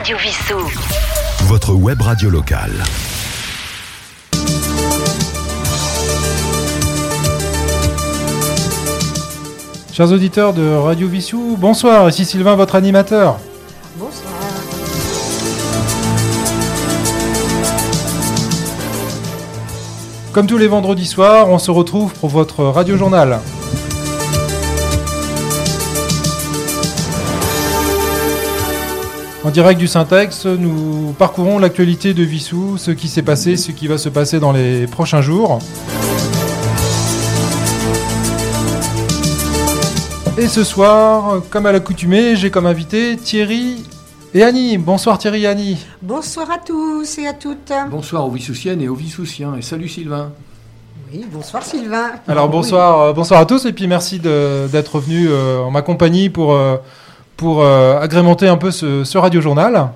Radio Vissou. Votre web radio locale. Chers auditeurs de Radio Vissou, bonsoir, ici Sylvain, votre animateur. Bonsoir. Comme tous les vendredis soirs, on se retrouve pour votre radio journal. En direct du Syntex, nous parcourons l'actualité de Vissou, ce qui s'est passé, ce qui va se passer dans les prochains jours. Et ce soir, comme à l'accoutumée, j'ai comme invité Thierry et Annie. Bonsoir Thierry et Annie. Bonsoir à tous et à toutes. Bonsoir aux Vissoussiennes et aux Vissoussiens. Et salut Sylvain. Oui, bonsoir Sylvain. Alors bonsoir, euh, bonsoir à tous et puis merci d'être venus euh, en ma compagnie pour, euh, pour euh, agrémenter un peu ce, ce radio journal.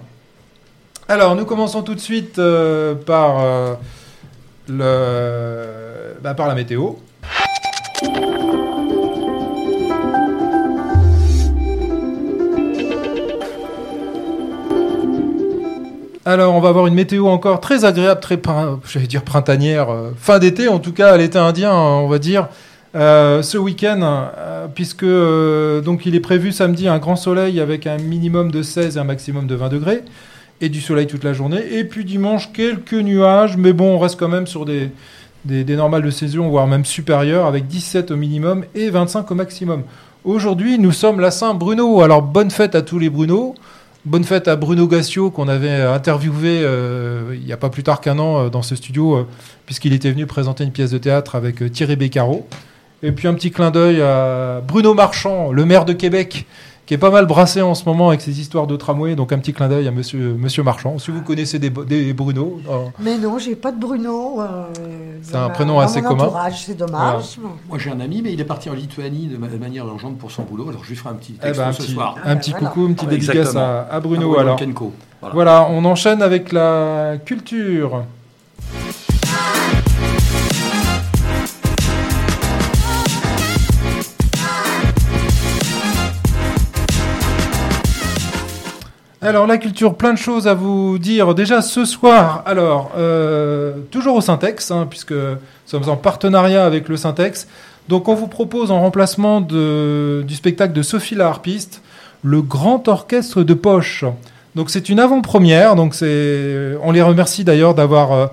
Alors nous commençons tout de suite euh, par, euh, le, bah, par la météo. Alors, on va avoir une météo encore très agréable, très, j'allais dire printanière, fin d'été, en tout cas à l'été indien, on va dire, euh, ce week-end, euh, puisque euh, donc il est prévu samedi un grand soleil avec un minimum de 16 et un maximum de 20 degrés, et du soleil toute la journée, et puis dimanche quelques nuages, mais bon, on reste quand même sur des, des, normales de saison, voire même supérieures, avec 17 au minimum et 25 au maximum. Aujourd'hui, nous sommes la Saint-Bruno, alors bonne fête à tous les Bruno. Bonne fête à Bruno Gassio qu'on avait interviewé euh, il n'y a pas plus tard qu'un an dans ce studio puisqu'il était venu présenter une pièce de théâtre avec Thierry Beccaro. Et puis un petit clin d'œil à Bruno Marchand, le maire de Québec, qui est pas mal brassé en ce moment avec ses histoires de tramway. Donc un petit clin d'œil à monsieur, monsieur Marchand. Si vous connaissez des, des Bruno, euh, Mais non, j'ai pas de Bruno. euh, C'est un prénom assez mon commun. C'est dommage. Moi j'ai un ami, mais il est parti en Lituanie de, ma- de manière urgente pour son boulot. Alors je lui ferai un petit eh texte ben, un ce petit, soir. un petit Voilà. coucou, une petite Ouais, dédicace à, à Bruno. Bruno alors. Kenko. Voilà. Voilà, on enchaîne avec la culture. Alors la culture, plein de choses à vous dire. Déjà ce soir, alors euh, toujours au Syntex, hein, puisque nous sommes en partenariat avec le Syntex. Donc on vous propose en remplacement de- du spectacle de Sophie la harpiste, le grand orchestre de poche. Donc c'est une avant-première. Donc c'est, on les remercie d'ailleurs d'avoir euh,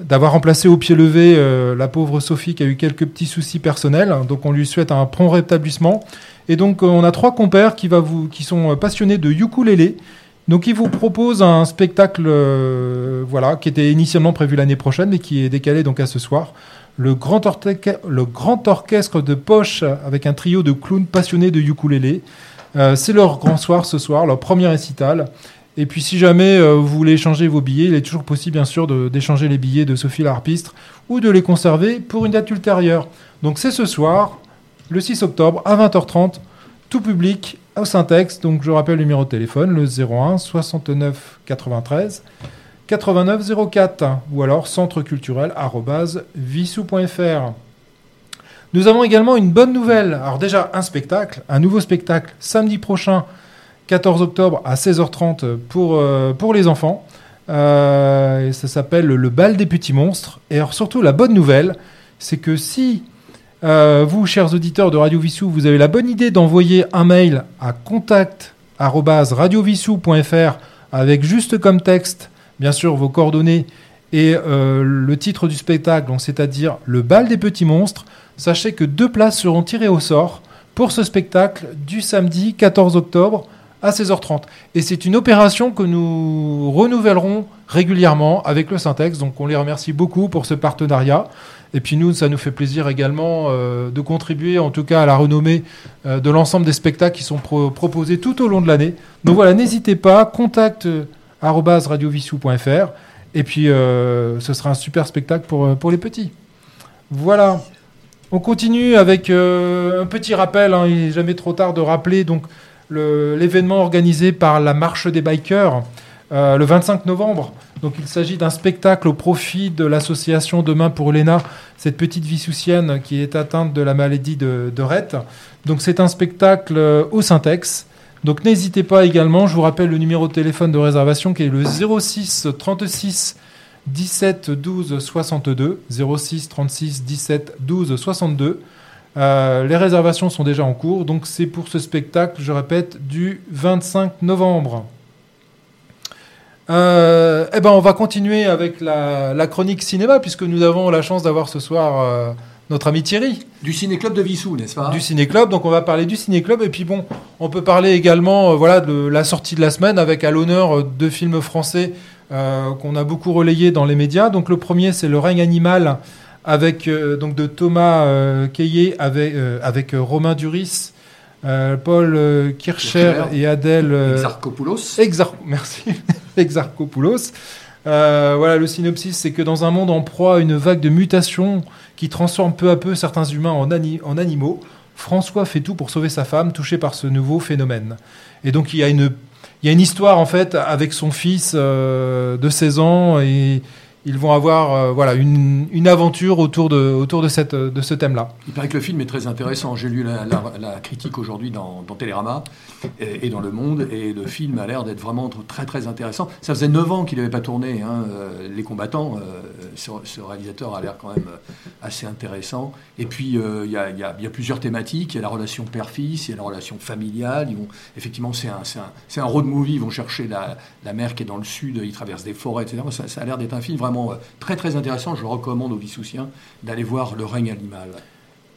d'avoir remplacé au pied levé euh, la pauvre Sophie qui a eu quelques petits soucis personnels. Donc on lui souhaite un prompt rétablissement. Et donc on a trois compères qui qui sont passionnés de ukulélé. Donc ils vous proposent un spectacle euh, voilà qui était initialement prévu l'année prochaine mais qui est décalé donc à ce soir. Le grand, orchestre de poche avec un trio de clowns passionnés de ukulélé. Euh, c'est leur grand soir ce soir, leur premier récital. Et puis si jamais euh, vous voulez échanger vos billets, il est toujours possible bien sûr d'échanger les billets de Sophie l'harpiste ou de les conserver pour une date ultérieure. Donc c'est ce soir, le 6 octobre à 20h30, tout public au Syntex. Donc je rappelle le numéro de téléphone, le 01 69 93 89 04 ou alors centreculturel@vissou.fr. Nous avons également une bonne nouvelle. Alors déjà un spectacle, un nouveau spectacle samedi prochain 14 octobre à 16h30 pour, euh, pour les enfants. Euh, et ça s'appelle Le bal des petits monstres. Et alors surtout la bonne nouvelle, c'est que si euh, vous, chers auditeurs de Radio Vissou, vous avez la bonne idée d'envoyer un mail à contact@radiovissou.fr avec juste comme texte, bien sûr, vos coordonnées et euh, le titre du spectacle, c'est-à-dire Le bal des petits monstres, sachez que deux places seront tirées au sort pour ce spectacle du samedi 14 octobre à 16h30. Et c'est une opération que nous renouvellerons régulièrement avec le Syntex. Donc on les remercie beaucoup pour ce partenariat. Et puis nous, ça nous fait plaisir également euh, de contribuer en tout cas à la renommée euh, de l'ensemble des spectacles qui sont pro- proposés tout au long de l'année. Donc voilà, n'hésitez pas, contact euh, arobase radiovissou.fr et puis ce sera un super spectacle pour, pour les petits. Voilà. On continue avec un petit rappel, hein, il n'est jamais trop tard de rappeler donc l'événement organisé par la Marche des Bikers euh, le 25 novembre. Donc il s'agit d'un spectacle au profit de l'association Demain pour Léna, cette petite vissoussienne qui est atteinte de la maladie de, de Rett. Donc c'est un spectacle euh, au Syntex. Donc n'hésitez pas également, je vous rappelle le numéro de téléphone de réservation qui est le 06 36 17 12 62. 06 36 17 12 62. Euh, les réservations sont déjà en cours, donc c'est pour ce spectacle, je répète, du 25 novembre. Euh, eh ben, on va continuer avec la, la chronique cinéma, puisque nous avons la chance d'avoir ce soir euh, notre ami Thierry Du ciné-club de Vissou, n'est-ce pas? Du ciné-club. Donc on va parler du ciné-club, et puis bon, on peut parler également, voilà, de la sortie de la semaine avec à l'honneur deux films français qu'on a beaucoup relayés dans les médias. Donc le premier, c'est Le règne animal avec euh, donc de Thomas Caillé avec euh, avec euh, Romain Duris, Paul Kircher Kircher. et Adèle. Exarchopoulos. Exar merci, Exarchopoulos. Euh, voilà, le synopsis, c'est que dans un monde en proie à une vague de mutations qui transforme peu à peu certains humains en, ani- en animaux, François fait tout pour sauver sa femme touchée par ce nouveau phénomène. Et donc il y a une, il y a une histoire en fait avec son fils euh, de 16 ans et ils vont avoir euh, voilà une, une aventure autour de, autour de, cette, de ce thème-là. Il paraît que le film est très intéressant. J'ai lu la, la- critique aujourd'hui dans, dans Télérama et, dans Le Monde, et le film a l'air d'être vraiment très très intéressant. Ça faisait 9 ans qu'il n'avait pas tourné, hein, euh, Les Combattants. euh, ce, réalisateur a l'air quand même euh, assez intéressant. Et puis, il y, a, plusieurs thématiques. Il y a la relation père-fils, il y a la relation familiale. Effectivement, c'est un, road movie. Ils vont chercher la, la mer qui est dans le sud, ils traversent des forêts, etc. Ça, a l'air d'être un film vraiment très très intéressant. Je recommande aux Vissoussiens d'aller voir Le règne animal.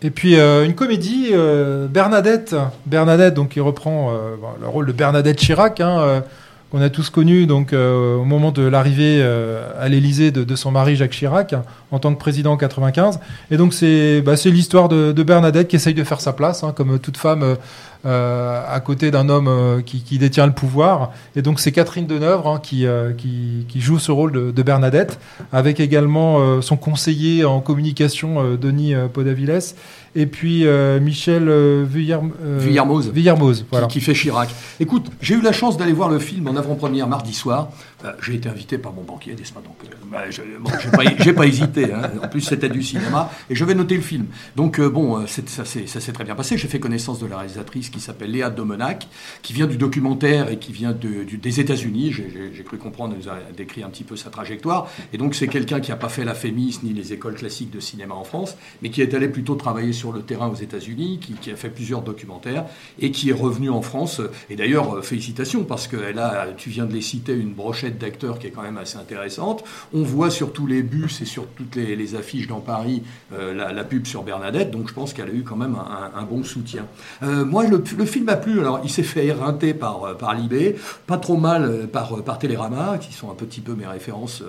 Et puis euh, une comédie, euh, Bernadette, Bernadette donc qui reprend euh, le rôle de Bernadette Chirac, hein, qu'on a tous connu donc au moment de l'arrivée à l'Élysée de, son mari Jacques Chirac en tant que président en 95. Et donc c'est bah, l'histoire de, de Bernadette qui essaye de faire sa place, hein, comme toute femme à côté d'un homme euh, qui, qui détient le pouvoir. Et donc c'est Catherine Deneuve hein, qui, euh, qui, qui joue ce rôle de, de Bernadette, avec également euh, son conseiller en communication euh, Denis euh, Podaviles, et puis euh, Michel euh, euh, qui- voilà. qui, fait Chirac. Écoute, j'ai eu la chance d'aller voir le film en avant-première mardi soir. Euh, j'ai été invité par mon banquier, n'est-ce pas Donc, euh, bah, je- bon, j'ai pas, hésité. hein. En plus, c'était du cinéma et je vais noter le film. Donc, euh, bon, ça s'est très bien passé. J'ai fait connaissance de la réalisatrice qui s'appelle Léa Domenac, qui vient du documentaire et qui vient des États-Unis. J'ai- cru comprendre, elle nous a décrit un petit peu sa trajectoire. Et donc, c'est quelqu'un qui n'a pas fait la FEMIS ni les écoles classiques de cinéma en France, mais qui est allé plutôt travailler sur le terrain aux États-Unis, qui, qui a fait plusieurs documentaires et qui est revenu en France. Et d'ailleurs, félicitations, parce qu'elle a, tu viens de les citer, une brochette d'acteurs qui est quand même assez intéressante. On voit sur tous les bus et sur toutes les, affiches dans Paris euh, la, pub sur Bernadette, donc je pense qu'elle a eu quand même un, bon soutien. Euh, moi, le, film m'a plu. Alors, il s'est fait éreinter par, euh, par Libé, pas trop mal par, par Télérama, qui sont un petit peu mes références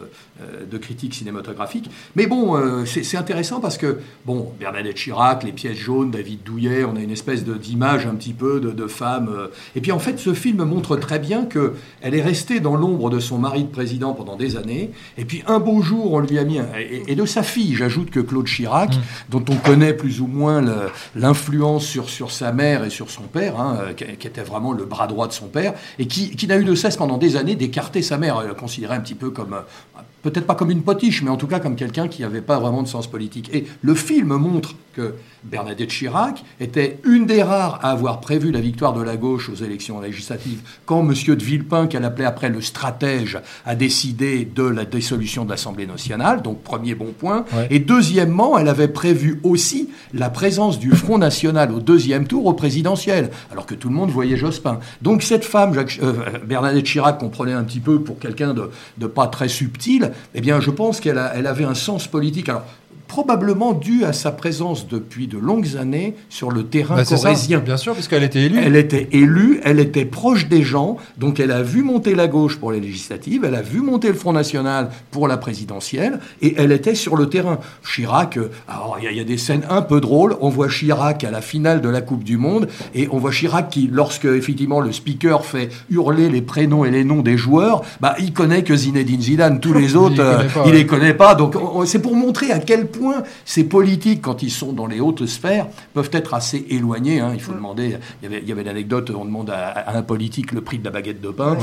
de critique cinématographique. Mais bon, c'est intéressant parce que, bon, Bernadette Chirac, les pièces jaunes, David Douillet, on a une espèce d'image un petit peu de, de femme. Et puis en fait, ce film montre très bien que elle est restée dans l'ombre de son mari de président pendant des années. Et puis un beau jour, on lui a mis un- et, et de sa fille. J'ajoute que Claude Chirac, dont on connaît plus ou moins l'influence sur sur sa mère et sur son père, hein, euh, qui, qui était vraiment le bras droit de son père, et qui, qui n'a eu de cesse pendant des années d'écarter sa mère, Elle la considérait un petit peu comme euh, peut-être pas comme une potiche, mais en tout cas comme quelqu'un qui n'avait pas vraiment de sens politique. Et le film montre que Bernadette Chirac était une des rares à avoir prévu la victoire de la gauche aux élections législatives quand M. de Villepin, qu'elle appelait après le stratège, a décidé de la dissolution de l'Assemblée nationale. Donc premier bon point. Ouais. Et deuxièmement, elle avait prévu aussi la présence du Front National au deuxième tour au présidentiel, alors que tout le monde voyait Jospin. Donc cette femme, Jacques- euh, Bernadette Chirac, qu'on prenait un petit peu pour quelqu'un de, de pas très subtil, eh bien je pense qu'elle avait un sens politique. Probablement dû à sa présence depuis de longues années sur le terrain ça, corrézien. bien sûr, puisqu'elle était élue. Elle était élue, elle était proche des gens, donc elle a vu monter la gauche pour les législatives, elle a vu monter le Front National pour la présidentielle, et elle était sur le terrain. Chirac, euh, alors il y, a- il y a des scènes un peu drôles, on voit Chirac à la finale de la Coupe du Monde, et on voit Chirac qui, lorsque effectivement le speaker fait hurler les prénoms et les noms des joueurs, bah il connaît que Zinedine Zidane, tous les autres, les euh, connaît pas, il ouais. les connaît pas, donc on- on- c'est pour montrer à quel point point ces politiques, quand ils sont dans les hautes sphères, peuvent être assez éloignés. hein. Il faut demander. Il y avait, il avait l'anecdote on demande à, à un politique le prix de la baguette de pain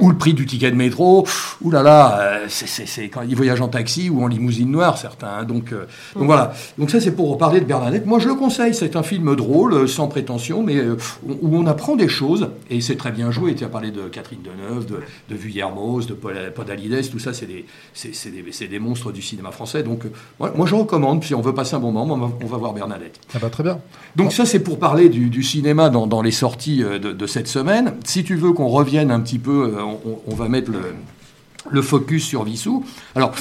ou le prix du ticket de métro. Ouh là là, euh, c'est- quand ils voyagent en taxi ou en limousine noire, certains. hein. Donc, euh, donc voilà. Donc ça, c'est pour parler de Bernadette. Moi, je le conseille. C'est un film drôle, euh, sans prétention, mais euh, où on apprend des choses. Et c'est très bien joué. Tu as parlé de Catherine Deneuve, de, de Vuillermoz, de Paul, Podalides. Tout ça, c'est des, monstres du cinéma français. Donc, moi, moi, je recommande. Si on veut passer un bon moment, on va, on voir Bernadette. Ah bah, très bien. Donc ça, c'est pour parler du, du cinéma dans, dans les sorties euh, de, de cette semaine. Si tu veux qu'on revienne un petit peu, euh, on, on va mettre le, le focus sur Vissou. Alors,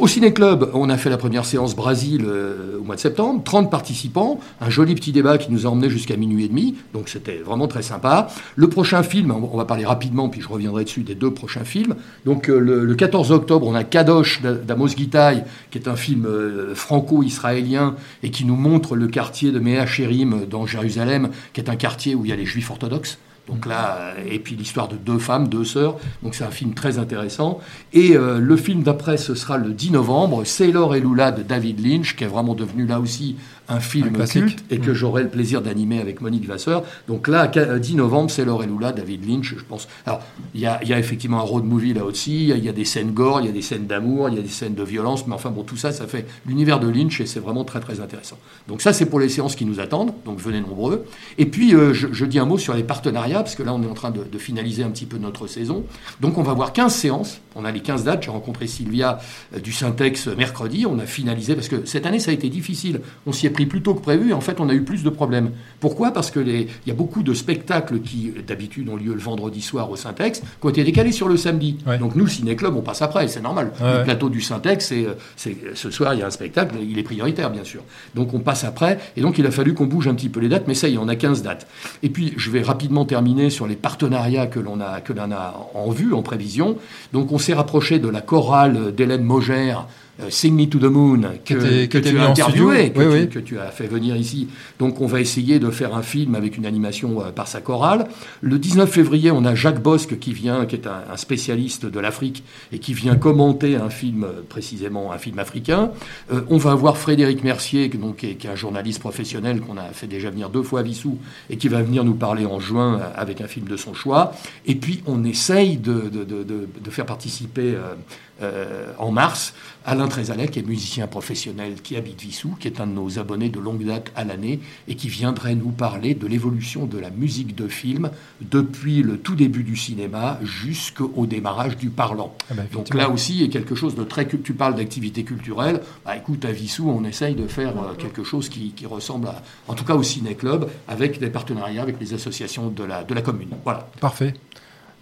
au Ciné-Club, on a fait la première séance Brésil euh, au mois de septembre. 30 participants, un joli petit débat qui nous a emmenés jusqu'à minuit et demi. Donc c'était vraiment très sympa. Le prochain film, on va parler rapidement, puis je reviendrai dessus des deux prochains films. Donc euh, le, le 14 octobre, on a Kadosh d'A- d'Amos Gitaï, qui est un film euh, franco-israélien et qui nous montre le quartier de Mea Sherim dans Jérusalem, qui est un quartier où il y a les juifs orthodoxes. Donc là, euh, et puis l'histoire de deux femmes, deux sœurs. Donc c'est un film très intéressant. Et euh, le film d'après, ce sera le 10 novembre, Sailor et Lula de David Lynch, qui est vraiment devenu là aussi un film Un classique. culte et que j'aurai le plaisir d'animer avec Monique Vasseur. Donc là, qu- euh, 10 novembre, Sailor et Lula, David Lynch, je pense. Alors, il y a, il y a effectivement un road movie là aussi. Il y a- il y a des scènes gore, il y a des scènes d'amour, il y a des scènes de violence. Mais enfin bon, tout ça, ça fait l'univers de Lynch et c'est vraiment très très intéressant. Donc ça, c'est pour les séances qui nous attendent. Donc venez nombreux. Et puis, euh, je, je dis un mot sur les partenariats, parce que là, on est en train de, de finaliser un petit peu notre saison. Donc, on va voir 15 séances. On a les 15 dates. J'ai rencontré Sylvia euh, du Syntex euh, mercredi. On a finalisé, parce que cette année, ça a été difficile. On s'y est pris plus tôt que prévu. Et en fait, on a eu plus de problèmes. Pourquoi? Parce que les- il y a beaucoup de spectacles qui, euh, d'habitude, ont lieu le vendredi soir au Syntex, qui ont été décalés sur le samedi. Ouais. Donc, nous, Ciné Club, on passe après. C'est normal. Ouais, le plateau du Syntex, c'est, c'est- ce soir, il y a un spectacle. Il est prioritaire, bien sûr. Donc, on passe après. Et donc, il a fallu qu'on bouge un petit peu les dates. Mais ça y est, on a 15 dates. Et puis, je vais rapidement terminer sur les partenariats que l'on a, que l'on a en vue, en prévision. Donc, on s'est rapproché de la chorale d'Hélène Mogère, Sing Me to the Moon, que, tu as interviewé, que, Oui, tu, oui. que tu as fait venir ici. Donc, on va essayer de faire un film avec une animation euh, par sa chorale. Le 19 février, on a Jacques Bosque qui vient, qui est un, un spécialiste de l'Afrique et qui vient commenter un film, euh, précisément un film africain. Euh, on va avoir Frédéric Mercier, qui, donc, qui est, qui est un journaliste professionnel qu'on a fait déjà venir deux fois à Vissou et qui va venir nous parler en juin euh, avec un film de son choix. Et puis, on essaye de, de- de- de- de faire participer euh, euh, en mars Alain Trézalet, qui est musicien professionnel qui habite Vissou, qui est un de nos abonnés de longue date à l'année et qui viendrait nous parler de l'évolution de la musique de film depuis le tout début du cinéma jusqu'au démarrage du parlant. Ah bah, Donc là aussi, il y a quelque chose de très... Tu parles d'activité culturelle. Bah, écoute, à Vissou, on essaye de faire euh, quelque chose qui, qui ressemble, à, en tout cas au ciné-club, avec des partenariats avec les associations de la, de la commune. Voilà. Parfait.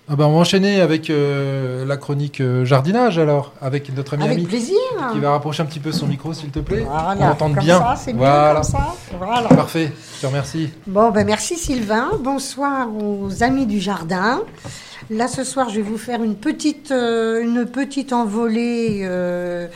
Ah bah, on va enchaîner avec euh, la chronique euh, jardinage alors, avec notre ami Avec Ami, plaisir. qui va rapprocher un petit peu son micro s'il te plaît. Voilà, on entende comme bien. ça, c'est bien voilà. comme ça. Voilà. Parfait, je te remercie. Bon, ben merci Sylvain. Bonsoir aux amis du jardin. Là, ce soir, je vais vous faire une petite, euh, une petite envolée euh,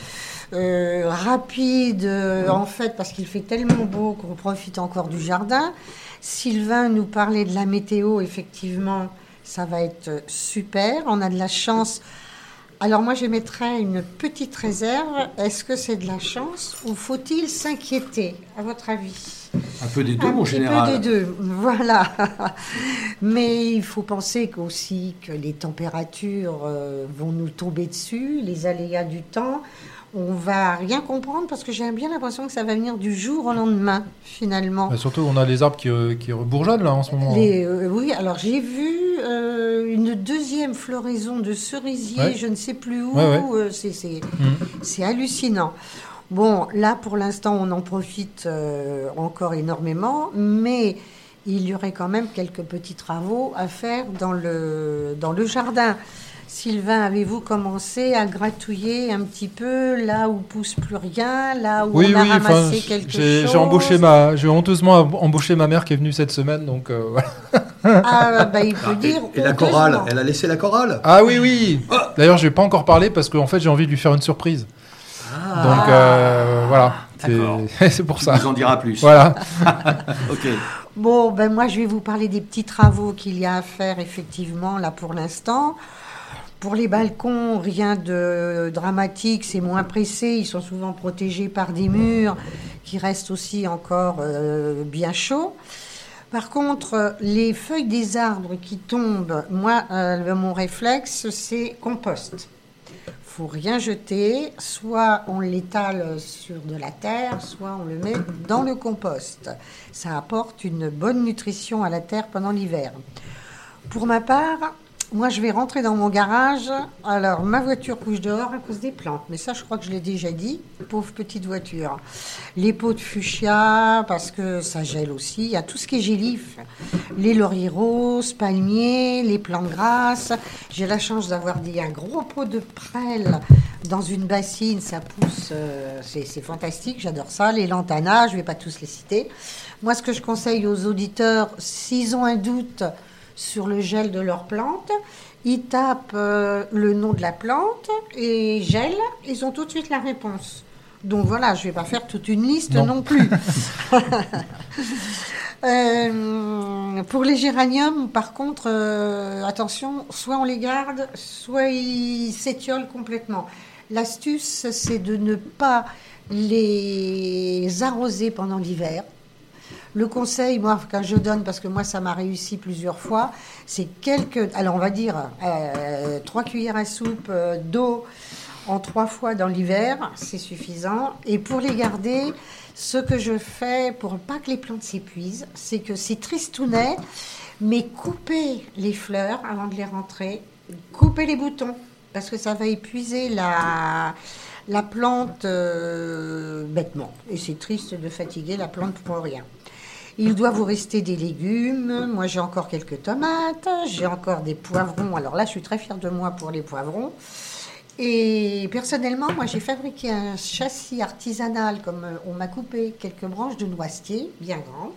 euh, rapide, euh, en fait, parce qu'il fait tellement beau qu'on profite encore du jardin. Sylvain nous parlait de la météo, effectivement, ça va être super. On a de la chance. Alors moi, j'émettrais une petite réserve. Est-ce que c'est de la chance ou faut-il s'inquiéter, à votre avis? Un peu des deux, un mon général. peu des deux, voilà. Mais il faut penser qu'aussi que les températures euh, vont nous tomber dessus, les aléas du temps. On va rien comprendre parce que j'ai bien l'impression que ça va venir du jour au lendemain, finalement. Bah, surtout, on a les arbres qui, euh, qui bourgeonnent là en ce moment. Les, euh, oui, alors j'ai vu euh, une deuxième floraison de cerisier, Ouais. je ne sais plus où. Ouais, ouais. c'est- c'est Mhm. c'est hallucinant. Bon, là, pour l'instant, on en profite encore énormément, mais il y aurait quand même quelques petits travaux à faire dans le, dans le jardin. Sylvain, avez-vous commencé à gratouiller un petit peu là où pousse plus rien, là où Oui, on a oui, ramassé quelque chose j'ai embauché ma, j'ai honteusement embauché ma mère qui est venue cette semaine, donc euh, voilà. Ah, bah, il peut Ah, dire. et, et la chorale, elle a laissé la chorale? Ah oui, oui. D'ailleurs, je vais pas encore parlé parce qu'en fait, j'ai envie de lui faire une surprise. Donc euh, voilà, D'accord. c'est pour Tu ça. nous en diras plus. Voilà. Ok. Bon, ben moi, je vais vous parler des petits travaux qu'il y a à faire, effectivement, là pour l'instant. Pour les balcons, rien de dramatique, c'est moins pressé. Ils sont souvent protégés par des murs qui restent aussi encore euh, bien chauds. Par contre, les feuilles des arbres qui tombent, moi, euh, mon réflexe, c'est compost. Faut rien jeter, soit on l'étale sur de la terre, soit on le met dans le compost. Ça apporte une bonne nutrition à la terre pendant l'hiver. Pour ma part, moi, je vais rentrer dans mon garage. Alors, ma voiture couche dehors à cause des plantes. Mais ça, je crois que je l'ai déjà dit. Pauvre petite voiture. Les pots de fuchsia, parce que ça gèle aussi. Il y a tout ce qui est gélif. Les lauriers roses, palmiers, les plantes grasses. J'ai la chance d'avoir dit un gros pot de prêle dans une bassine. Ça pousse. euh, c'est fantastique. J'adore ça. Les lantanas, je ne vais pas tous les citer. Moi, ce que je conseille aux auditeurs, s'ils ont un doute sur le gel de leur plante. Ils tapent euh, le nom de la plante et gel, ils ont tout de suite la réponse. Donc voilà, je ne vais pas faire toute une liste non, Non. plus. Euh, pour les géraniums, par contre, euh, attention, soit on les garde, soit ils s'étiolent complètement. L'astuce, c'est de ne pas les arroser pendant l'hiver. Le conseil, moi, que je donne, parce que moi, ça m'a réussi plusieurs fois, c'est quelques, alors on va dire, euh, trois cuillères à soupe euh, d'eau en trois fois dans l'hiver, c'est suffisant. Et pour les garder, ce que je fais pour pas que les plantes s'épuisent, c'est que c'est tristounet, mais couper les fleurs avant de les rentrer, couper les boutons, parce que ça va épuiser la, la plante euh, bêtement. Et c'est triste de fatiguer la plante pour rien. Il doit vous rester des légumes. Moi, j'ai encore quelques tomates. J'ai encore des poivrons. Alors là, je suis très fière de moi pour les poivrons. Et personnellement, moi, j'ai fabriqué un châssis artisanal, comme euh, on m'a coupé quelques branches de noisetier, bien grand.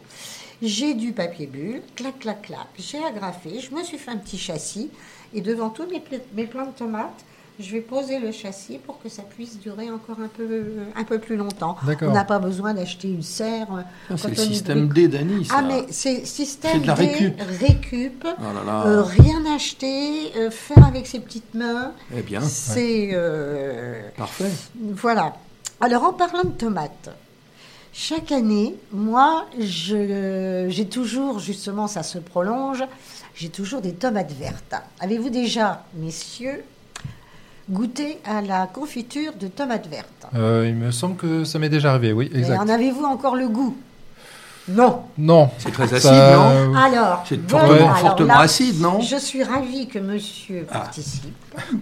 J'ai du papier bulle, clac, clac, clac. J'ai agrafé, je me suis fait un petit châssis. Et devant tous mes, mes de tomates, je vais poser le châssis pour que ça puisse durer encore un peu, un peu plus longtemps. On n'a pas besoin d'acheter une serre. euh, Ah, C'est le système bric- D d'Annie, ça. Ah, mais c'est système de la D, récup. récup, Oh là là. euh, rien acheter, euh, faire avec ses petites mains. Eh bien, C'est. euh, parfait. voilà. Alors, en parlant de tomates, chaque année, moi, j'ai toujours, justement, ça se prolonge, j'ai toujours des tomates vertes. Avez-vous déjà, messieurs, goûté à la confiture de tomates vertes Euh, il me semble que ça m'est déjà arrivé, oui, Et exact. en avez-vous encore le goût? Non. Non. C'est très Ça, acide, non? euh, Alors, C'est fortement, alors fortement là, acide, non? Je suis ravie que monsieur Ah. participe.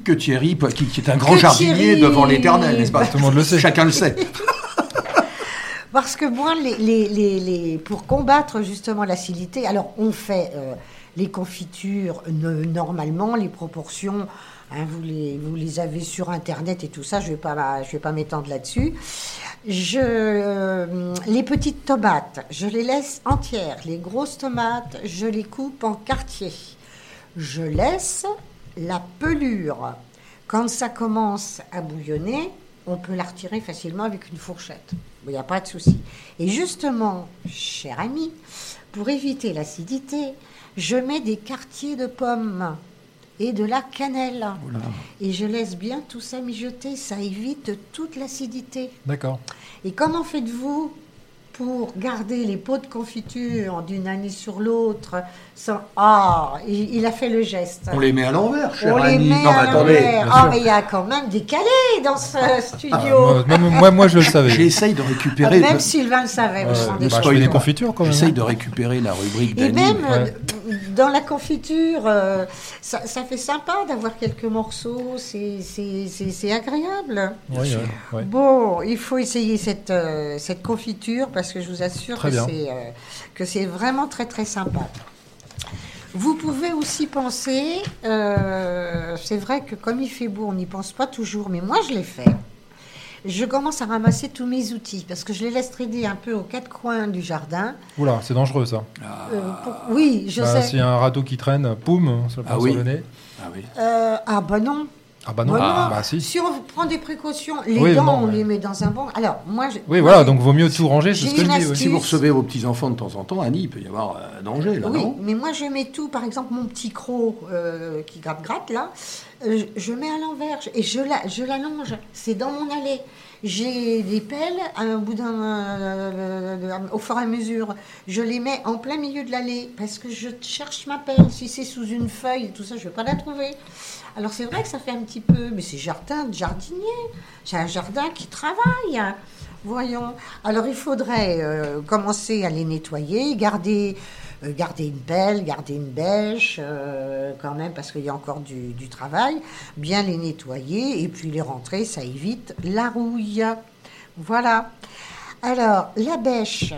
Que Thierry, qui, qui est un grand Que jardinier Thierry- devant l'éternel, n'est-ce pas? Tout le monde le sait. Chacun le sait. Parce que moi, les, les- les- les- pour combattre justement l'acidité, alors on fait euh, les confitures normalement, les proportions, hein, vous, les, avez sur Internet et tout ça, je ne vais pas, pas m'étendre là-dessus. Je, euh, les petites tomates, je les laisse entières. Les grosses tomates, je les coupe en quartiers. Je laisse la pelure. Quand ça commence à bouillonner, on peut la retirer facilement avec une fourchette. Il n'y a pas de souci. Et justement, cher ami, pour éviter l'acidité, je mets des quartiers de pommes et de la cannelle. Et je laisse bien tout ça mijoter. Ça évite toute l'acidité. D'accord. Et comment faites-vous pour garder les pots de confiture d'une année sur l'autre sans... Ah, il, il a fait le geste. On les met à l'envers, cher On les Annie. met non, mais à attendez. l'envers. Ah, mais il y a quand même des calés dans ce studio. Ah, moi, moi, moi, moi, je le savais. J'essaye de Ah, récupérer. même Sylvain le savait, vous Euh, bah, je fais des confitures quand même. J'essaye de récupérer la rubrique Et d'Annie. même ouais. Dans la confiture, euh, ça, ça fait sympa d'avoir quelques morceaux, c'est c'est- c'est- c'est agréable. Oui, oui, oui. Bon, il faut essayer cette, euh, cette confiture parce que je vous assure Très que bien. c'est euh, que c'est vraiment très très sympa. Vous pouvez aussi penser, euh, c'est vrai que comme il fait beau, on n'y pense pas toujours, mais moi je l'ai fait. Je commence à ramasser tous mes outils parce que je les laisse traîner un peu aux quatre coins du jardin. Oula, c'est dangereux ça. Euh, pour- Oui, je Bah, sais. S'il y a un radeau qui traîne, poum, ça Ah oui. le nez. Ah oui. Euh, ah bah non. Ah bah non, Bah non. Ah, bah si. Si on prend des précautions, les Oui, dents, non, on mais- les met dans un bon. Alors, moi, je, Oui, voilà, donc vaut mieux tout ranger, c'est j'ai ce que je une dis. Si vous recevez vos petits-enfants de temps en temps, Annie, il peut y avoir euh, danger, là, Oui, non? mais moi je mets tout, par exemple mon petit croc euh, qui gratte-gratte là, Je mets à l'envers et je la, je l'allonge. C'est dans mon allée. J'ai des pelles à bout d'un, euh, au fur et à mesure. Je les mets en plein milieu de l'allée parce que je cherche ma pelle. Si c'est sous une feuille tout ça, je ne vais pas la trouver. Alors c'est vrai que ça fait un petit peu, mais c'est jardin de jardinier. C'est un jardin qui travaille. Voyons. Alors il faudrait euh, commencer à les nettoyer, garder, garder une pelle, garder une bêche, euh, quand même, parce qu'il y a encore du travail. Bien les nettoyer et puis les rentrer, ça évite la rouille. Voilà. Alors, la bêche.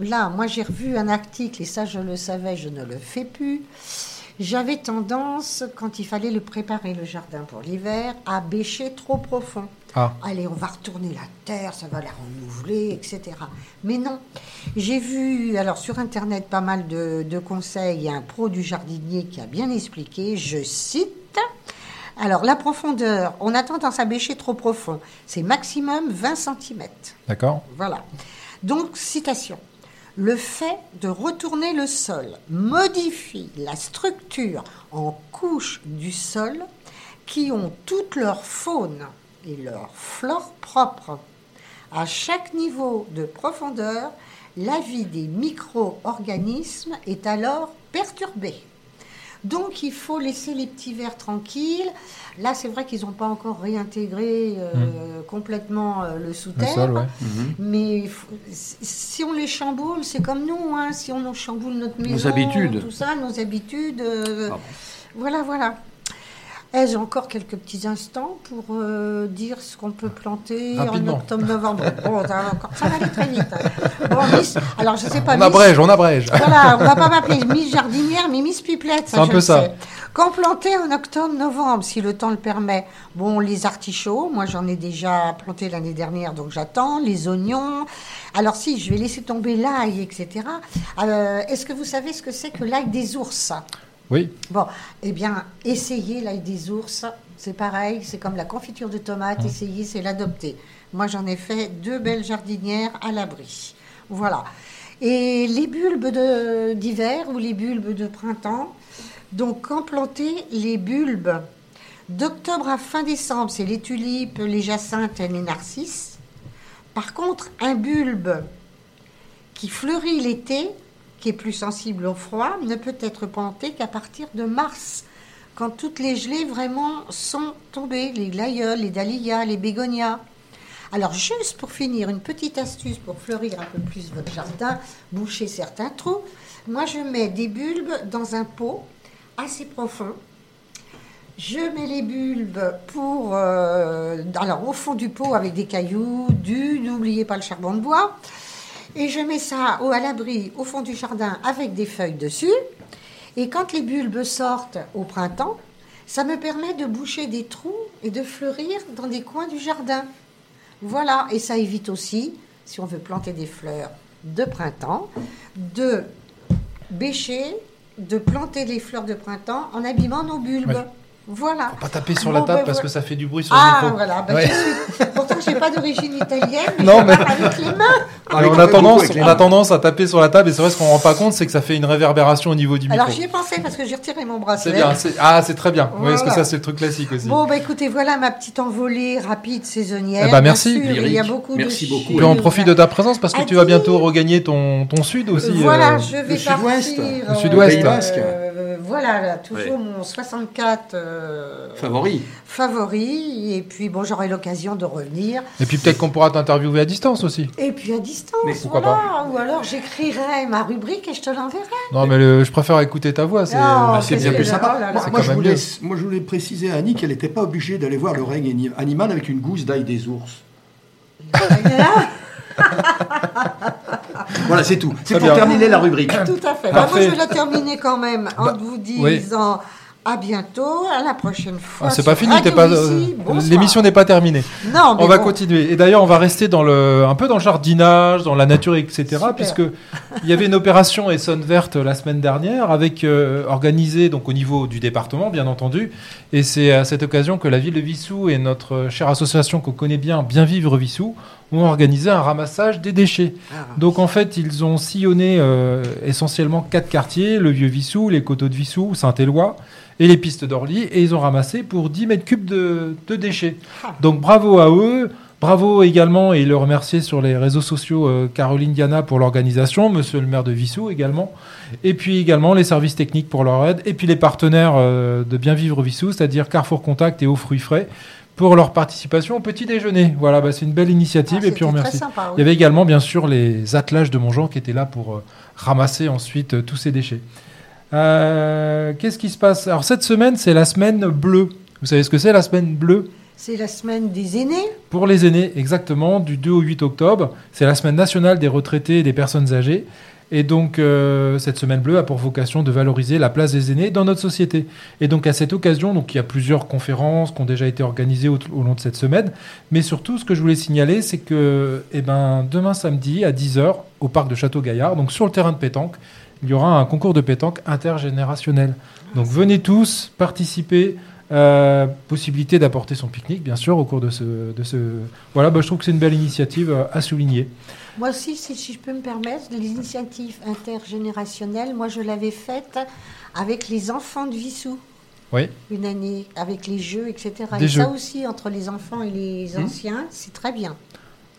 Là, moi j'ai revu un article et ça je le savais, je ne le fais plus. J'avais tendance, quand il fallait le préparer le jardin pour l'hiver, à bêcher trop profond. Ah. Allez, on va retourner la terre, ça va la renouveler, etc. Mais non. J'ai vu, alors sur Internet, pas mal de, de conseils. Il y a un pro du jardinier qui a bien expliqué, je cite. Alors, la profondeur, on a tendance à bêcher trop profond. C'est maximum 20 cm. D'accord Voilà. Donc, citation. Le fait de retourner le sol modifie la structure en couches du sol qui ont toute leur faune et leur flore propre. À chaque niveau de profondeur, la vie des micro-organismes est alors perturbée. Donc il faut laisser les petits vers tranquilles. Là, c'est vrai qu'ils n'ont pas encore réintégré euh, complètement euh, le sous-terre. ouais. Mais si on les chamboule, c'est comme nous, hein, si on chamboule notre Nos maison, habitudes. tout ça, nos habitudes. euh, Ah bon. Voilà, voilà. Ai-je encore quelques petits instants pour euh, dire ce qu'on peut planter Rapidement. en octobre-novembre Bon, ça va, encore- ça va aller très vite. hein. Bon, Miss, alors je sais pas. On Miss- abrège, on abrège. voilà, on va pas m'appeler Miss Jardinière, mais Miss Pipelette. C'est ça, un je peu le ça. sais. Planter en octobre-novembre, si le temps le permet. Bon, les artichauts, moi j'en ai déjà planté l'année dernière, donc j'attends. Les oignons. Alors si, je vais laisser tomber l'ail, etc. Euh, Est-ce que vous savez ce que c'est que l'ail des ours? Oui. Bon, eh bien, essayez l'ail des ours. C'est pareil, c'est comme la confiture de tomate. Essayez, c'est l'adopter. Moi, j'en ai fait deux belles jardinières à l'abri. Voilà. Et les bulbes d'hiver ou les bulbes de printemps. Donc, quand planter les bulbes d'octobre à fin décembre, c'est les tulipes, les jacinthes et les narcisses. Par contre, un bulbe qui fleurit l'été, qui est plus sensible au froid, ne peut être planté qu'à partir de mars, quand toutes les gelées vraiment sont tombées, les glaïeuls, les dahlias, les bégonias. Alors juste pour finir, une petite astuce pour fleurir un peu plus votre jardin, boucher certains trous. Moi, je mets des bulbes dans un pot assez profond. Je mets les bulbes pour, euh, alors au fond du pot avec des cailloux, du, n'oubliez pas le charbon de bois. Et je mets ça au, à l'abri au fond du jardin avec des feuilles dessus. Et quand les bulbes sortent au printemps, ça me permet de boucher des trous et de fleurir dans des coins du jardin. Voilà, et ça évite aussi, si on veut planter des fleurs de printemps, de bêcher, de planter les fleurs de printemps en abîmant nos bulbes. Voilà. Pas taper sur Bon, la table ben, parce voilà. que ça fait du bruit sur Ah, le micro. voilà. bah, Ouais. je suis- Pourtant, je n'ai pas d'origine italienne, mais Non, mais- avec les mains. Alors, Ah on, a tendance, on a tendance à taper sur la table et c'est vrai ce qu'on ne rend pas compte, c'est que ça fait une réverbération au niveau du micro. Alors, j'y ai pensé parce que j'ai retiré mon C'est bracelet. bien. Ah, c'est très bien. Oui, parce que Voilà. ça, c'est le truc classique aussi. Bon, bah écoutez, voilà ma petite envolée rapide saisonnière. Eh ben, merci. Sûr, il y a beaucoup Merci de beaucoup. Puis on profite de ta présence parce que tu vas bientôt regagner ton, ton sud aussi. Voilà, euh, je vais le sud-ouest. partir. Le sud-ouest. Voilà, là, toujours mon 64 euh, Favori. favori. Et puis, bon, j'aurai l'occasion de revenir. Et puis peut-être qu'on pourra t'interviewer à distance aussi. Et puis à distance, Mais pourquoi voilà. Ou alors j'écrirai ma rubrique et je te l'enverrai. Non, mais le- je préfère éciter ta voix. C'est qu'est-ce bien plus sympa. oh là là. Moi, je voulais, moi, je voulais préciser à Annie qu'elle n'était pas obligée d'aller voir le règne ani- animal avec une gousse d'ail des ours. Voilà, c'est tout. C'est pour bien. terminer la rubrique. Tout à fait. Bah, moi, je vais la terminer quand même en Bah, vous oui. disant à bientôt, à la prochaine fois. Ah, c'est pas fini, euh, l'émission n'est pas terminée. Non, mais On va bon. continuer. Et d'ailleurs, on va rester dans le, un peu dans le jardinage, dans la nature, etc. Super. Puisque il y avait une opération Essonne Verte la semaine dernière, avec euh, organisée donc au niveau du département, bien entendu. Et c'est à cette occasion que la ville de Vissou et notre chère association qu'on connaît bien, Bien Vivre Vissou, ont organisé un ramassage des déchets. Ah. Donc en fait, ils ont sillonné euh, essentiellement quatre quartiers, le Vieux Vissou, les Coteaux de Vissou, Saint-Éloi et les pistes d'Orly, et ils ont ramassé pour 10 mètres cubes de, de déchets. Ah. Donc bravo à eux. Bravo également, et le remercier sur les réseaux sociaux euh, Caroline Diana pour l'organisation, monsieur le maire de Vissou également, et puis également les services techniques pour leur aide, et puis les partenaires euh, de Bien Vivre Vissou, c'est-à-dire Carrefour Contact et Aux Fruits Frais, pour leur participation au petit déjeuner. Voilà, bah, c'est une belle initiative, Ah, et puis on remercie. Très sympa, oui. Il y avait également, bien sûr, les attelages de Montjean qui étaient là pour euh, ramasser ensuite euh, tous ces déchets. Euh, Qu'est-ce qui se passe? Alors, cette semaine, c'est la semaine bleue. Vous savez ce que c'est la semaine bleue? C'est la semaine des aînés. Pour les aînés, exactement, du 2 au 8 octobre. C'est la semaine nationale des retraités et des personnes âgées. Et donc, euh, cette semaine bleue a pour vocation de valoriser la place des aînés dans notre société. Et donc, à cette occasion, donc, il y a plusieurs conférences qui ont déjà été organisées au, au long de cette semaine. Mais surtout, ce que je voulais signaler, c'est que eh ben, demain samedi, à 10h, au parc de Château-Gaillard, donc sur le terrain de pétanque, il y aura un concours de pétanque intergénérationnel. Donc, venez tous participer. Euh, possibilité d'apporter son pique-nique, bien sûr, au cours de ce. De ce... Voilà, bah, je trouve que c'est une belle initiative euh, à souligner. Moi aussi, si, si je peux me permettre, les initiatives intergénérationnelles, moi je l'avais faite avec les enfants de Vissou. Oui. Une année, avec les jeux, etc. Des et jeux. ça aussi, entre les enfants et les Mmh. anciens, c'est très bien.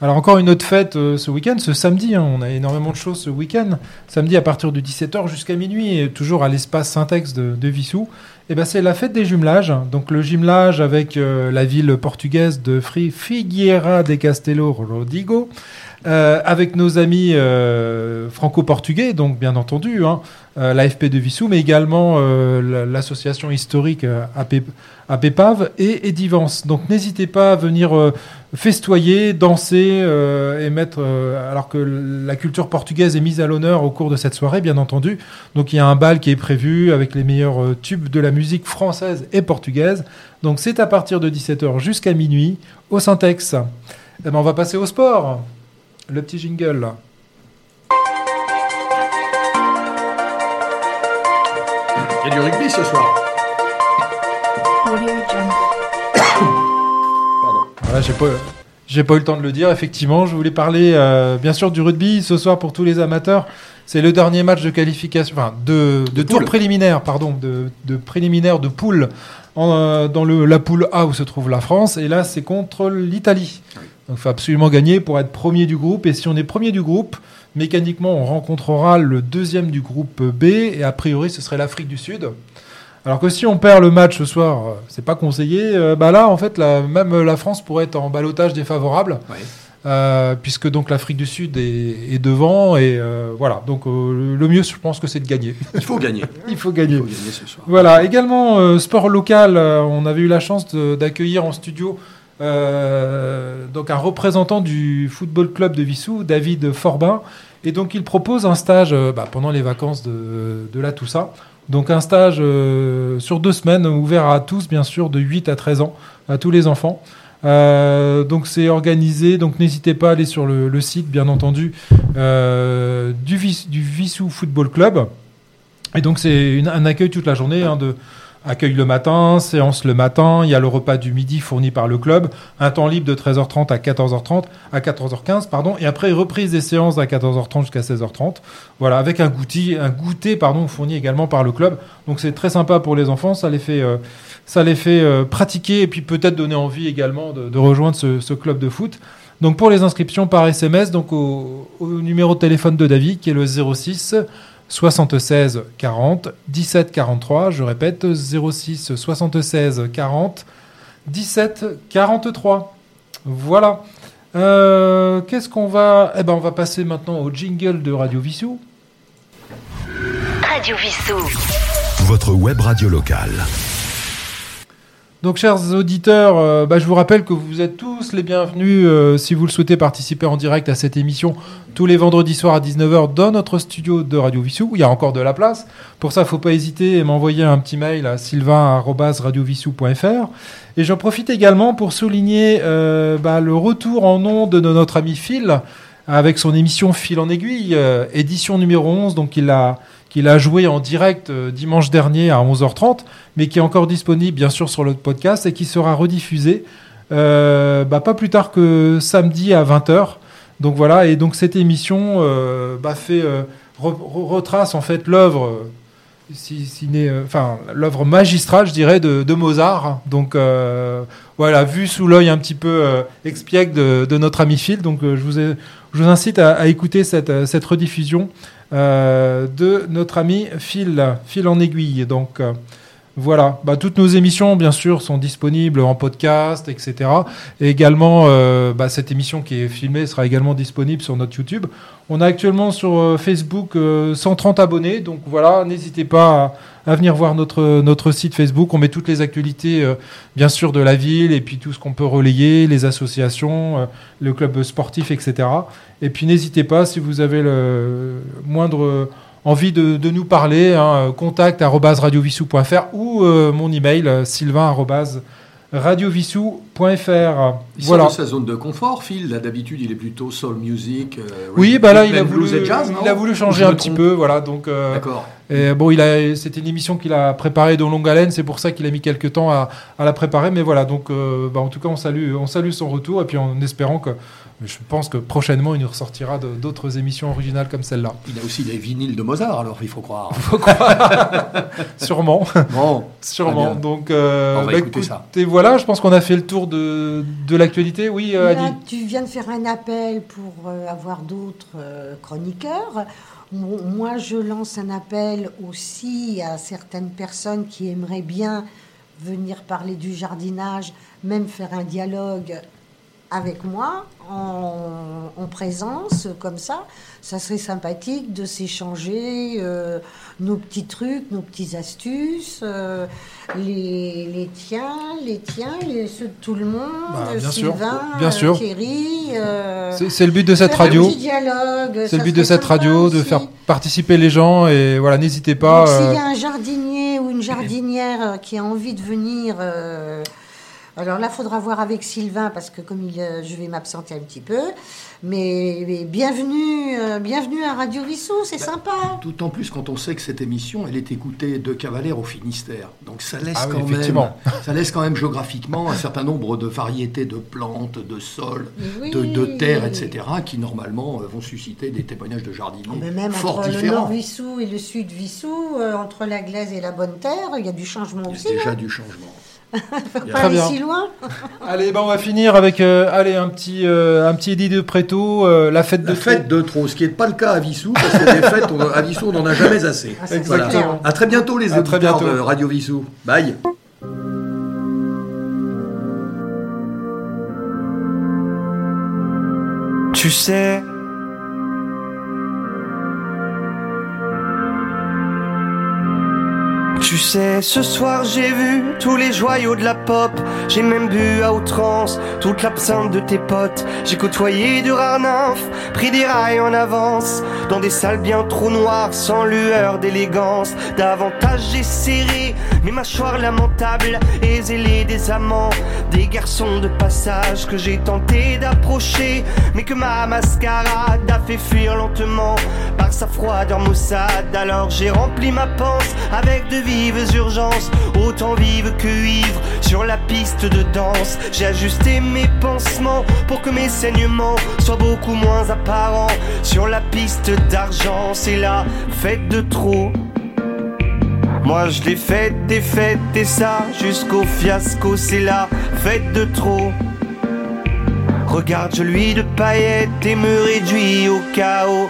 Alors encore une autre fête euh, ce week-end, ce samedi, hein, on a énormément de choses ce week-end. Samedi à partir de 17h jusqu'à minuit, et toujours à l'espace Syntex de, de Vissou. Et ben c'est la fête des jumelages. Donc le jumelage avec euh, la ville portugaise de Figueira de Castelo Rodrigo, euh, avec nos amis euh, franco-portugais, donc bien entendu, hein, l'AFP de Vissou, mais également la- l'association historique euh, AP, APPAV et Edivance. Donc n'hésitez pas à venir festoyer, danser et mettre, alors que la culture portugaise est mise à l'honneur au cours de cette soirée, bien entendu. Donc il y a un bal qui est prévu avec les meilleurs tubes de la musique française et portugaise. Donc c'est à partir de 17h jusqu'à minuit au Syntex. Eh ben, on va passer au sport. Le petit jingle là. Il y a du rugby ce soir. Pardon. Voilà, j'ai pas, j'ai pas eu le temps de le dire. Effectivement, je voulais parler euh, bien sûr du rugby ce soir pour tous les amateurs. C'est le dernier match de qualification, enfin de, de, De tour préliminaire, pardon, de, de préliminaire de poule en, euh, dans le, la poule A où se trouve la France. Et là, c'est contre l'Italie. Donc, il faut absolument gagner pour être premier du groupe. Et si on est premier du groupe, mécaniquement, on rencontrera le deuxième du groupe B. Et a priori, ce serait l'Afrique du Sud. Alors que si on perd le match ce soir, euh, c'est pas conseillé. euh, bah là, en fait, la, même la France pourrait être en balotage défavorable, Ouais. euh, puisque donc l'Afrique du Sud est, est devant et euh, voilà. Donc euh, le mieux, je pense que c'est de gagner. Il faut gagner. Il faut Il gagner. faut gagner ce soir. Voilà. Également euh, sport local. euh, on avait eu la chance d'accueillir en studio. euh, donc un représentant du football club de Vissou, David Forbin, et donc il propose un stage euh, bah, pendant les vacances de, de la Toussaint. Donc un stage euh, sur deux semaines, ouvert à tous, bien sûr, de 8 à 13 ans, à tous les enfants. Euh, donc c'est organisé, donc n'hésitez pas à aller sur le, site, bien entendu, euh, du, du Vissou Football Club. Et donc c'est un accueil toute la journée, hein, de accueil le matin, séance le matin, il y a le repas du midi fourni par le club, un temps libre de 13h30 à 14h30, à 14h15, pardon, et après reprise des séances à 14h30 jusqu'à 16h30. Voilà, avec un goûter, un goûter pardon, fourni également par le club. Donc c'est très sympa pour les enfants, ça les fait, euh, ça les fait euh, pratiquer et puis peut-être donner envie également de, rejoindre ce, club de foot. Donc pour les inscriptions par SMS, donc au numéro de téléphone de David qui est le 06 76 40 17 43. Je répète 06 76 40 17 43. Voilà. Euh, Qu'est-ce qu'on va Eh ben, on va passer maintenant au jingle de Radio Vissou. Radio Vissou. Votre web radio locale. Donc, chers auditeurs, euh, bah, je vous rappelle que vous êtes tous les bienvenus euh, si vous le souhaitez participer en direct à cette émission tous les vendredis soirs à 19h dans notre studio de Radio Vissou. Il y a encore de la place. Pour ça, il ne faut pas hésiter et m'envoyer un petit mail à sylvain.radiovissou.fr. Et j'en profite également pour souligner euh, bah, le retour en nom de notre ami Phil avec son émission Fil en aiguille, édition numéro 11. Donc, il a qu'il a joué en direct euh, dimanche dernier à 11h30, mais qui est encore disponible bien sûr sur le podcast et qui sera rediffusé euh, bah, pas plus tard que samedi à 20h. Donc voilà, et donc cette émission euh, bah, retrace en fait l'œuvre si, si enfin l'œuvre magistrale, je dirais, de, Mozart. Donc voilà, vu sous l'œil un petit peu expiègle de, de notre ami Phil. Donc je, vous ai- je vous incite à, écouter cette, euh, cette rediffusion euh, de notre ami Phil, Phil en aiguille. Donc euh, voilà, bah, toutes nos émissions, bien sûr, sont disponibles en podcast, etc. Et également, bah, cette émission qui est filmée sera également disponible sur notre YouTube. On a actuellement sur Facebook euh, 130 abonnés, donc voilà, n'hésitez pas à, à venir voir notre, notre site Facebook. On met toutes les actualités, euh, bien sûr, de la ville, et puis tout ce qu'on peut relayer, les associations, euh, le club sportif, etc. Et puis n'hésitez pas, si vous avez le moindre envie de, de nous parler, hein, contact arobase radiovissou.fr ou euh, mon email sylvain. Il Voilà. sort de sa zone de confort, Phil. Là, d'habitude, il est plutôt soul music. euh, Oui, bah là, il a, voulu, jazz, il a voulu Ou changer un petit peu, voilà. Donc, euh, D'accord. Et bon, il a, c'était une émission qu'il a préparée de longue haleine, c'est pour ça qu'il a mis quelques temps à, à la préparer. Mais voilà, donc, euh, bah, en tout cas, on salue, on salue son retour, et puis en espérant que, je pense que prochainement, il nous ressortira de- d'autres émissions originales comme celle-là. Il a aussi des vinyles de Mozart, alors il faut croire. Sûrement, Bon, sûrement. Donc, euh, On va bah, écouter ça. écoutez, voilà, je pense qu'on a fait le tour de, de l'actualité. Oui, euh, Là, Adi. tu viens de faire un appel pour euh, avoir d'autres euh, chroniqueurs. Mo- Moi, je lance un appel aussi à certaines personnes qui aimeraient bien venir parler du jardinage, même faire un dialogue avec moi en, en présence, comme ça. Ça serait sympathique de s'échanger euh, nos petits trucs, nos petites astuces, euh, les, les tiens, les tiens, les, ceux de tout le monde, Bah, bien sûr, Sylvain, bien euh, sûr. Thierry. euh, C'est le but de cette radio. C'est le but de cette radio, de faire participer les gens et voilà, n'hésitez pas. S'il euh, y a un jardinier ou une jardinière euh, qui a envie de venir, euh, alors là, il faudra voir avec Sylvain parce que comme il, euh, je vais m'absenter un petit peu. Mais, mais bienvenue, euh, bienvenue à Radio Vissou, c'est Bah, sympa. D'autant plus quand on sait que cette émission, elle est écoutée de Cavalère au Finistère. Donc ça laisse, Ah oui, quand même, ça laisse quand même géographiquement un certain nombre de variétés de plantes, de sols, Oui. de, de terres, etc., qui normalement euh, vont susciter des témoignages de jardiniers Mais même fort entre le nord Vissou et le sud Vissou, euh, entre la glaise et la bonne terre, il y a du changement Il y aussi. a déjà hein. du changement. Faut pas Très aller bien. si loin. Allez, ben on va finir avec euh, allez un petit euh, un petit Eddie de Préto, euh, la fête de La fête de trop, ce qui n'est pas le cas à Vissou, parce que des fêtes, on- à Vissou, on n'en a jamais assez. Ah, c'est Voilà. clair. À très bientôt les À très auditeurs bientôt. de Radio Vissou. Bye. Tu sais. Tu sais, ce soir j'ai vu tous les joyaux de la pop. J'ai même bu à outrance toute l'absinthe de tes potes. J'ai côtoyé de rares nymphes, pris des rails en avance. Dans des salles bien trop noires, sans lueur d'élégance. Davantage j'ai serré mes mâchoires lamentables et zélé des amants. Des garçons de passage que j'ai tenté d'approcher, mais que ma mascarade a fait fuir lentement par sa froideur maussade. Alors j'ai rempli ma panse avec de vives urgences, autant vives que ivres sur la piste de danse. J'ai ajusté mes pansements pour que mes saignements soient beaucoup moins apparents sur la piste d'argent. C'est la fête de trop. Moi je l'ai faite, des et ça jusqu'au fiasco, c'est la fête de trop. Regarde, je lui de paillettes et me réduis au chaos.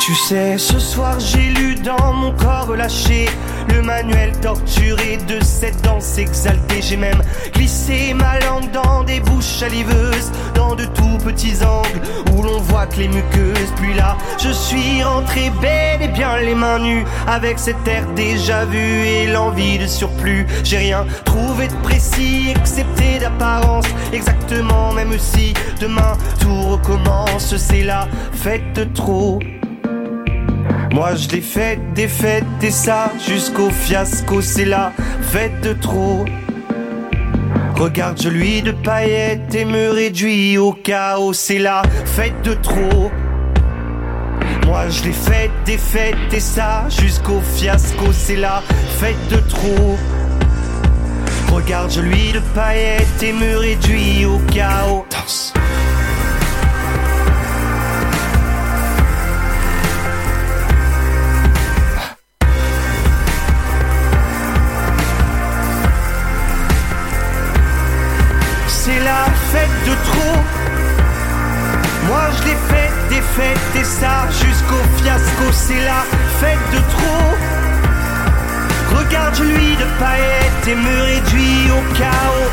Tu sais, ce soir j'ai lu dans mon corps relâché le manuel torturé de cette danse exaltée. J'ai même glissé ma langue dans des bouches saliveuses, dans de tout petits angles où l'on voit que les muqueuses. Puis là, je suis rentré bel et bien les mains nues avec cet air déjà vu et l'envie de surplus. J'ai rien trouvé de précis excepté d'apparence, exactement même si demain tout recommence. C'est la fête trop. Moi je l'ai faite, des fêtes et ça jusqu'au fiasco, c'est la fête de trop. Regarde, je lui de paillettes et me réduis au chaos, c'est la fête de trop. Moi je l'ai faite, des fêtes et ça jusqu'au fiasco, c'est la fête de trop. Regarde, je lui de paillettes et me réduis au chaos. De trop. Moi je l'ai fait des fêtes et ça jusqu'au fiasco. C'est la fête de trop. Regarde, je lui de paillettes et me réduis au chaos.